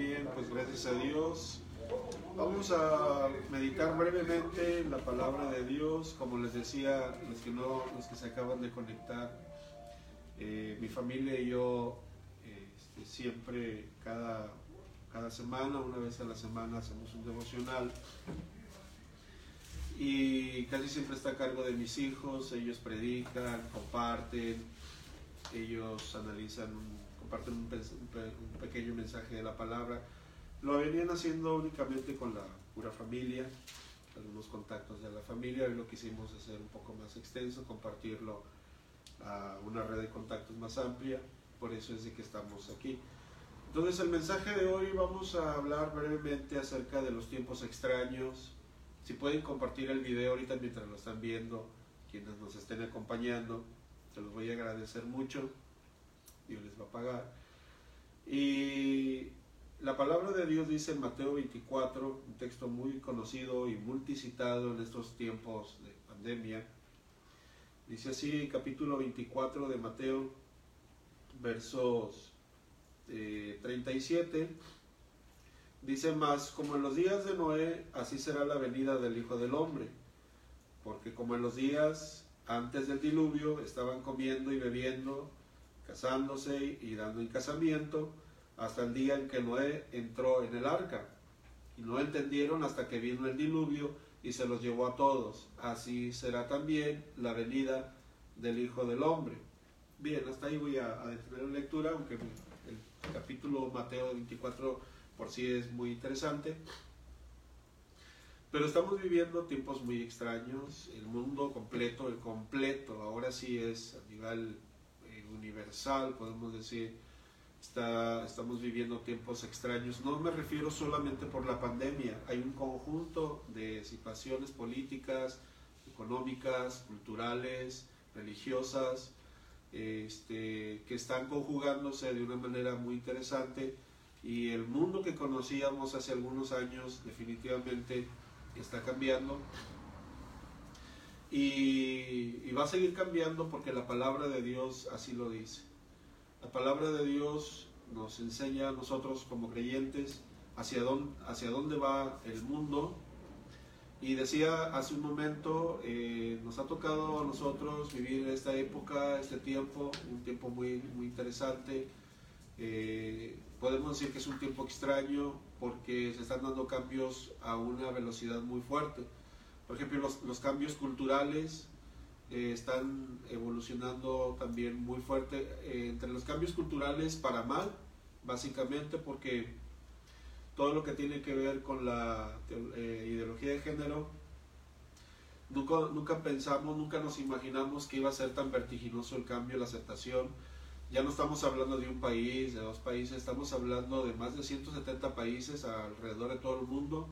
bien, pues gracias a Dios. Vamos a meditar brevemente la palabra de Dios, como les decía, los que no, los que se acaban de conectar. Eh, mi familia y yo este, siempre cada, cada semana, una vez a la semana, hacemos un devocional y casi siempre está a cargo de mis hijos, ellos predican, comparten, ellos analizan, comparten un, pequeño mensaje de la palabra. Lo venían haciendo únicamente con la pura familia, algunos contactos de la familia, y lo quisimos hacer un poco más extenso, compartirlo a una red de contactos más amplia, por eso es de que estamos aquí. Entonces el mensaje de hoy vamos a hablar brevemente acerca de los tiempos extraños, si pueden compartir el video ahorita mientras lo están viendo, quienes nos estén acompañando, se los voy a agradecer mucho. Dios les va a pagar. Y la palabra de Dios dice en Mateo 24, un texto muy conocido y multicitado en estos tiempos de pandemia. Dice así, capítulo 24 de Mateo, versos 37 eh, Dice más, como en los días de Noé, así será la venida del Hijo del Hombre. Porque como en los días antes del diluvio estaban comiendo y bebiendo, casándose y dando en casamiento, hasta el día en que Noé entró en el arca. Y no entendieron hasta que vino el diluvio y se los llevó a todos. Así será también la venida del Hijo del Hombre. Bien, hasta ahí voy a, detener la lectura, aunque el capítulo Mateo 24 por sí es muy interesante. Pero estamos viviendo tiempos muy extraños, el mundo completo, el completo, ahora sí es a nivel universal, podemos decir, está, estamos viviendo tiempos extraños. No me refiero solamente por la pandemia, hay un conjunto de situaciones políticas, económicas, culturales, religiosas, este, que están conjugándose de una manera muy interesante y el mundo que conocíamos hace algunos años definitivamente está cambiando y, va a seguir cambiando porque la palabra de Dios así lo dice. La palabra de Dios nos enseña a nosotros como creyentes hacia dónde, hacia dónde va el mundo. Y decía hace un momento, eh, nos ha tocado a nosotros vivir esta época, este tiempo, un tiempo muy, muy interesante. Eh, podemos decir que es un tiempo extraño porque se están dando cambios a una velocidad muy fuerte. Por ejemplo, los, cambios culturales eh, están evolucionando también muy fuerte. Eh, entre los cambios culturales para mal, básicamente porque todo lo que tiene que ver con la eh, ideología de género, nunca, nunca pensamos, nunca nos imaginamos que iba a ser tan vertiginoso el cambio, la aceptación ya no estamos hablando de un país, de dos países, estamos hablando de más de 170 países alrededor de todo el mundo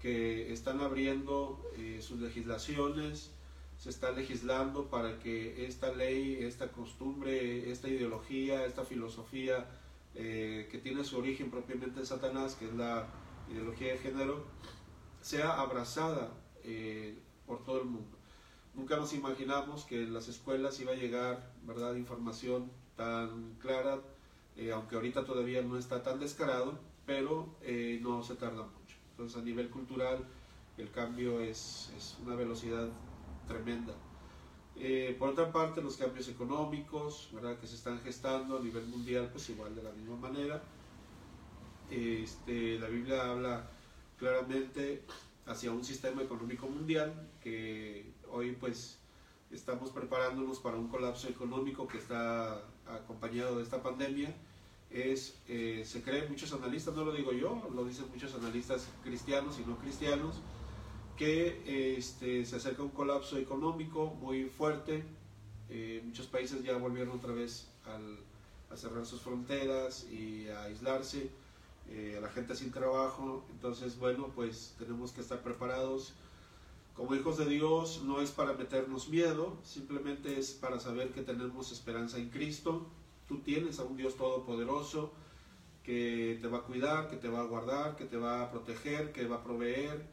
que están abriendo eh, sus legislaciones, se está legislando para que esta ley, esta costumbre, esta ideología, esta filosofía eh, que tiene su origen propiamente en Satanás, que es la ideología de género, sea abrazada eh, por todo el mundo. Nunca nos imaginamos que en las escuelas iba a llegar, ¿verdad?, información tan clara, aunque ahorita todavía no está tan descarado, pero no se tarda. Entonces a nivel cultural el cambio es, es una velocidad tremenda. Eh, por otra parte, los cambios económicos ¿verdad? que se están gestando a nivel mundial, pues igual de la misma manera. Este, la Biblia habla claramente hacia un sistema económico mundial que hoy pues estamos preparándonos para un colapso económico que está acompañado de esta pandemia es, eh, se creen muchos analistas, no lo digo yo, lo dicen muchos analistas cristianos y no cristianos, que este, se acerca un colapso económico muy fuerte. Eh, muchos países ya volvieron otra vez a cerrar sus fronteras y a aislarse, eh, a la gente sin trabajo. Entonces, bueno, pues tenemos que estar preparados. Como hijos de Dios no es para meternos miedo, simplemente es para saber que tenemos esperanza en Cristo. Tú tienes a un Dios todopoderoso que te va a cuidar, que te va a guardar, que te va a proteger, que va a proveer.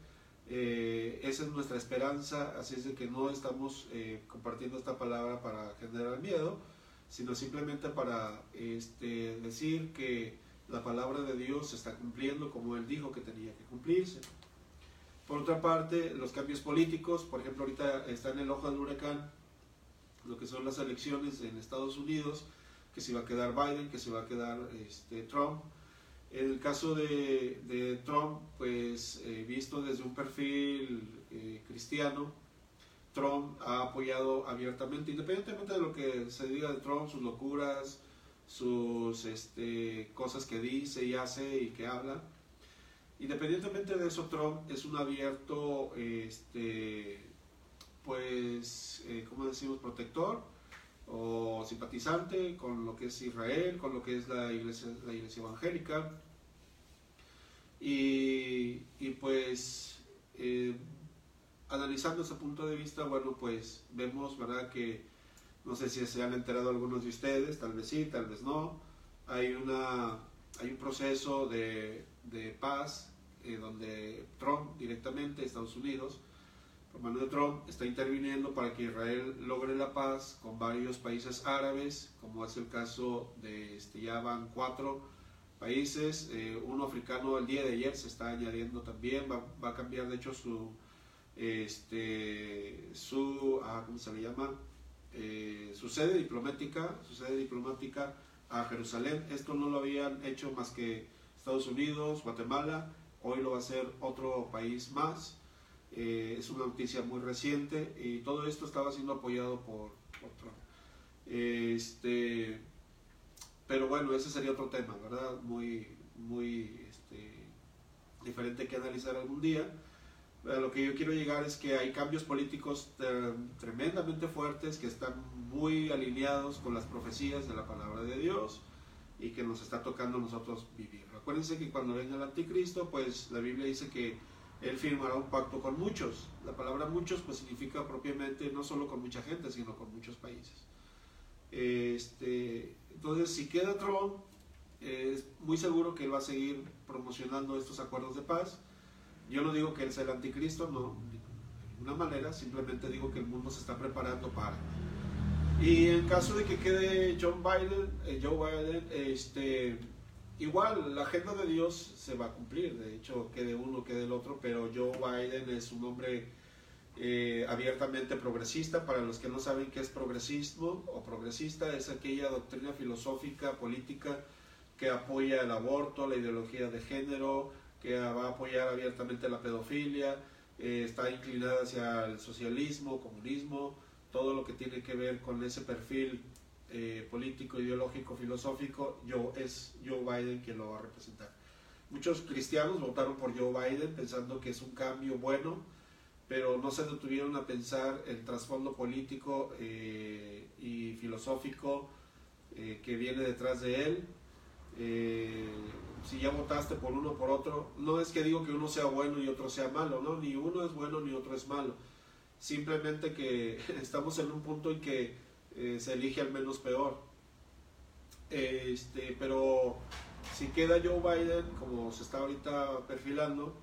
Eh, esa es nuestra esperanza, así es que no estamos eh, compartiendo esta palabra para generar miedo, sino simplemente para este, decir que la palabra de Dios se está cumpliendo como él dijo que tenía que cumplirse. Por otra parte, los cambios políticos, por ejemplo, ahorita está en el ojo del huracán lo que son las elecciones en Estados Unidos, que se va a quedar Biden, que se va a quedar este, Trump. En el caso de, Trump, pues eh, visto desde un perfil eh, cristiano, Trump ha apoyado abiertamente, independientemente de lo que se diga de Trump, sus locuras, sus este, cosas que dice y hace y que habla. Independientemente de eso, Trump es un abierto, este, pues, eh, como decimos, protector o simpatizante con lo que es Israel, con lo que es la iglesia, la iglesia evangélica. Y, pues, eh, analizando ese punto de vista, bueno, pues vemos, ¿verdad? Que no sé si se han enterado algunos de ustedes, tal vez sí, tal vez no. Hay, una, hay un proceso de, de paz eh, donde Trump directamente, Estados Unidos, Manuel Trump está interviniendo para que Israel logre la paz con varios países árabes, como es el caso de, este, ya van cuatro países, eh, uno africano el día de ayer se está añadiendo también, va, va a cambiar de hecho su, este, su, ah, ¿cómo se le llama? Eh, su sede diplomática, su sede diplomática a Jerusalén. Esto no lo habían hecho más que Estados Unidos, Guatemala, hoy lo va a hacer otro país más. Eh, es una noticia muy reciente y todo esto estaba siendo apoyado por, Trump. Este, pero bueno, ese sería otro tema, ¿verdad? Muy, muy este, diferente que analizar algún día. lo que yo quiero llegar es que hay cambios políticos tremendamente fuertes que están muy alineados con las profecías de la palabra de Dios y que nos está tocando a nosotros vivir. Acuérdense que cuando venga el anticristo, pues la Biblia dice que él firmará un pacto con muchos. La palabra muchos pues significa propiamente no solo con mucha gente, sino con muchos países. Este, entonces, si queda Trump, es muy seguro que él va a seguir promocionando estos acuerdos de paz. Yo no digo que él sea el anticristo, no, de ninguna manera, simplemente digo que el mundo se está preparando para. Y en caso de que quede John Biden, eh, Joe Biden, este, igual la agenda de Dios se va a cumplir, de hecho quede uno, quede el otro, pero Joe Biden es un hombre eh, abiertamente progresista. Para los que no saben qué es progresismo o progresista, es aquella doctrina filosófica, política que apoya el aborto, la ideología de género, que va a apoyar abiertamente la pedofilia, eh, está inclinada hacia el socialismo, comunismo, todo lo que tiene que ver con ese perfil eh, político, ideológico, filosófico, yo, es Joe Biden quien lo va a representar. Muchos cristianos votaron por Joe Biden pensando que es un cambio bueno, pero no se detuvieron a pensar el trasfondo político eh, y filosófico eh, que viene detrás de él. si ya votaste por uno o por otro, no es que digo que uno sea bueno y otro sea malo, no, ni uno es bueno ni otro es malo. Simplemente que estamos en un punto en que eh, se elige al menos peor. Este, pero si queda Joe Biden, como se está ahorita perfilando,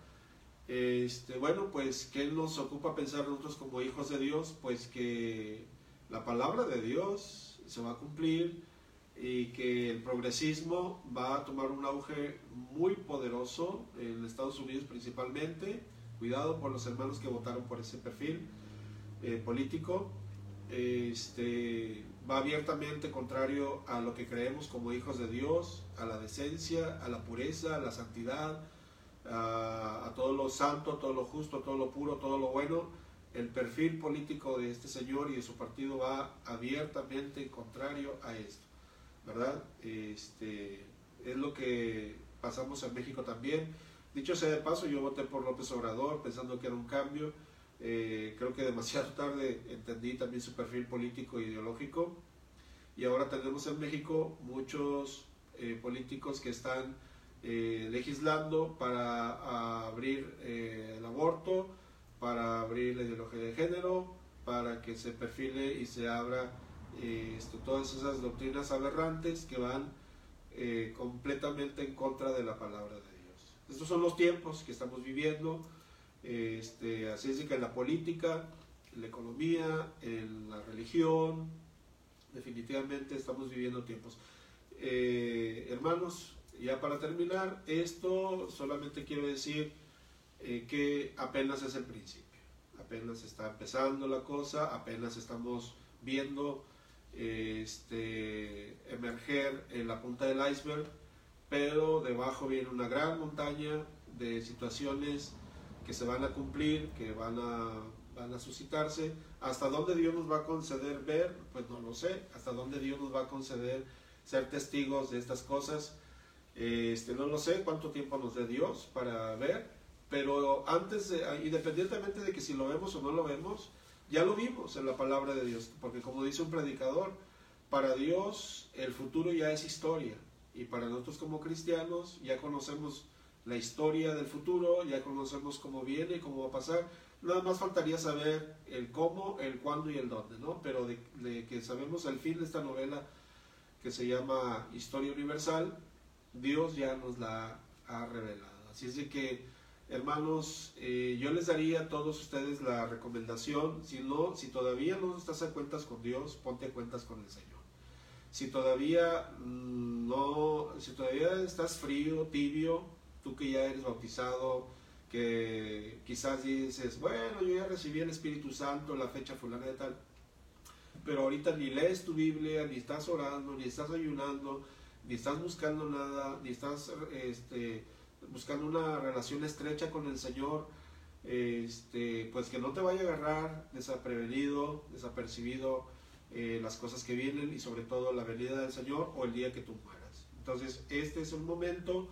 este, bueno, pues ¿qué nos ocupa pensar nosotros como hijos de Dios? Pues que la palabra de Dios se va a cumplir y que el progresismo va a tomar un auge muy poderoso en Estados Unidos principalmente. Cuidado por los hermanos que votaron por ese perfil eh, político este, va abiertamente contrario a lo que creemos como hijos de Dios, a la decencia, a la pureza, a la santidad, a, todo lo santo, todo lo justo, todo lo puro, todo lo bueno. El perfil político de este señor y de su partido va abiertamente contrario a esto, ¿verdad? Este, es lo que pasamos en México también. Dicho sea de paso, yo voté por López Obrador pensando que era un cambio eh, creo que demasiado tarde entendí también su perfil político e ideológico. Y ahora tenemos en México muchos eh, políticos que están eh, legislando para abrir el aborto, para abrir la ideología de género, para que se perfile y se abra este, todas esas doctrinas aberrantes que van completamente en contra de la palabra de Dios. Estos son los tiempos que estamos viviendo este, así es que en la política, en la economía, en la religión, definitivamente estamos viviendo tiempos. Eh, hermanos, ya para terminar, esto solamente quiero decir eh, que apenas es el principio. Apenas está empezando la cosa, apenas estamos viendo este, emerger en la punta del iceberg, pero debajo viene una gran montaña de situaciones que se van a cumplir, que van a, van a suscitarse. ¿Hasta dónde Dios nos va a conceder ver? Pues no lo sé. ¿Hasta dónde Dios nos va a conceder ser testigos de estas cosas? Este, no lo sé cuánto tiempo nos dé Dios para ver, pero antes, independientemente de que si lo vemos o no lo vemos, ya lo vimos en la palabra de Dios, porque como dice un predicador, para Dios el futuro ya es historia y para nosotros como cristianos ya conocemos la historia del futuro, ya conocemos cómo viene, cómo va a pasar. Nada más faltaría saber el cómo, el cuándo y el dónde, ¿no? Pero de, que sabemos el fin de esta novela que se llama Historia Universal, Dios ya nos la ha revelado. Así es de que Hermanos, eh, yo les daría a todos ustedes la recomendación, si no, si todavía no estás a cuentas con Dios, ponte a cuentas con el Señor. Si todavía mm, no, si todavía estás frío, tibio, tú que ya eres bautizado, que quizás dices, bueno, yo ya recibí el Espíritu Santo, la fecha fulana de tal, pero ahorita ni lees tu Biblia, ni estás orando, ni estás ayunando, ni estás buscando nada, ni estás, este, buscando una relación estrecha con el Señor, este, pues que no te vaya a agarrar desaprevenido, desapercibido eh, las cosas que vienen y sobre todo la venida del Señor o el día que tú mueras. Entonces, este es un momento,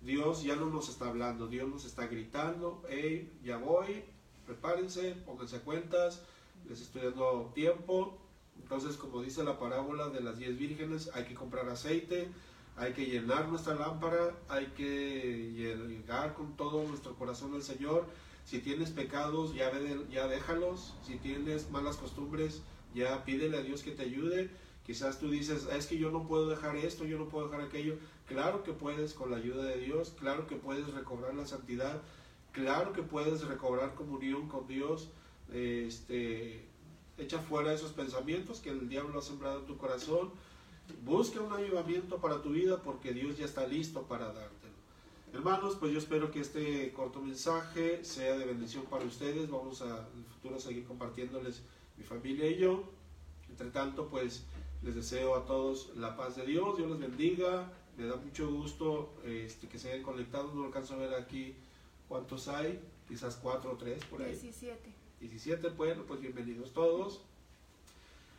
Dios ya no nos está hablando, Dios nos está gritando, hey, ya voy, prepárense, pónganse cuentas, les estoy dando tiempo. Entonces, como dice la parábola de las diez vírgenes, hay que comprar aceite, hay que llenar nuestra lámpara, hay que llegar con todo nuestro corazón al Señor. Si tienes pecados, ya, ya déjalos. Si tienes malas costumbres, ya pídele a Dios que te ayude. Quizás tú dices, es que yo no puedo dejar esto, yo no puedo dejar aquello. Claro que puedes con la ayuda de Dios, claro que puedes recobrar la santidad, claro que puedes recobrar comunión con Dios. Este, echa fuera esos pensamientos que el diablo ha sembrado en tu corazón Busca un ayudamiento para tu vida porque Dios ya está listo para dártelo. Hermanos, pues yo espero que este corto mensaje sea de bendición para ustedes. Vamos a en el futuro seguir compartiéndoles mi familia y yo. Entre tanto, pues les deseo a todos la paz de Dios. Dios les bendiga. Me da mucho gusto este, que se hayan conectado. No alcanzo a ver aquí cuántos hay. Quizás cuatro o tres por ahí. 17. 17, bueno, pues bienvenidos todos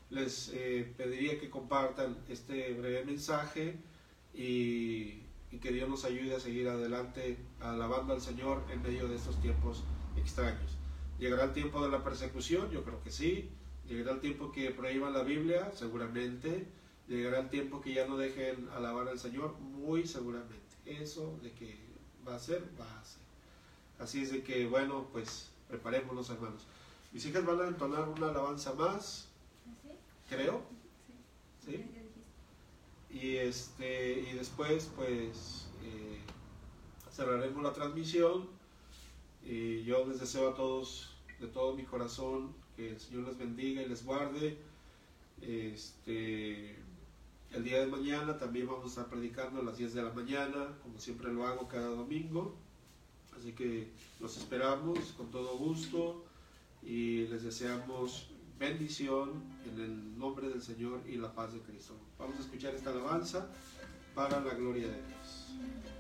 les eh, pediría que compartan este breve mensaje y, que Dios nos ayude a seguir adelante alabando al Señor en medio de estos tiempos extraños. ¿Llegará el tiempo de la persecución? Yo creo que sí. ¿Llegará el tiempo que prohíban la Biblia? Seguramente. ¿Llegará el tiempo que ya no dejen alabar al Señor? Muy seguramente. Eso de que va a ser, va a ser. Así es de que, bueno, pues preparémonos hermanos. Mis hijas van a entonar una alabanza más creo. ¿Sí? Y, este, y después, pues, eh, cerraremos la transmisión. Y yo les deseo a todos, de todo mi corazón, que el Señor les bendiga y les guarde. Este, el día de mañana también vamos a estar predicando a las 10 de la mañana, como siempre lo hago cada domingo. Así que los esperamos con todo gusto y les deseamos bendición en el nombre del Señor y la paz de Cristo. Vamos a escuchar esta alabanza para la gloria de Dios.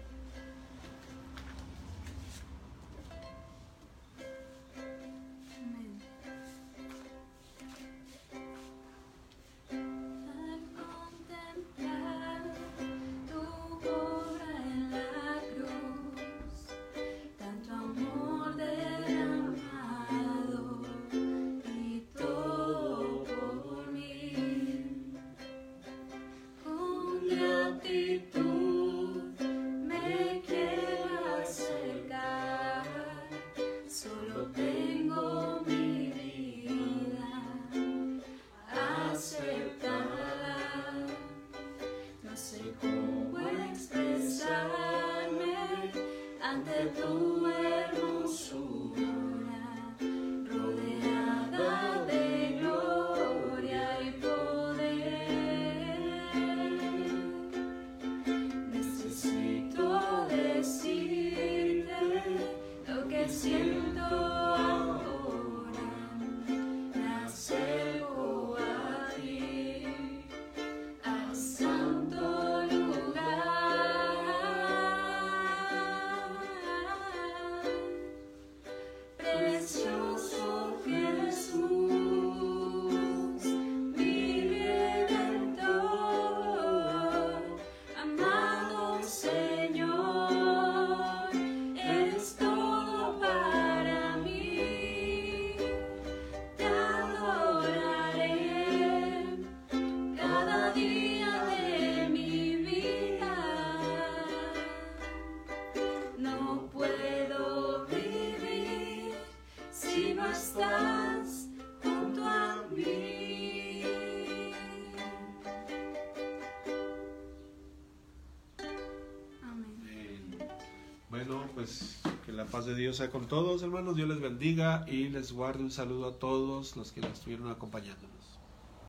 Paz de Dios sea con todos, hermanos. Dios les bendiga y les guarde un saludo a todos los que nos estuvieron acompañándonos.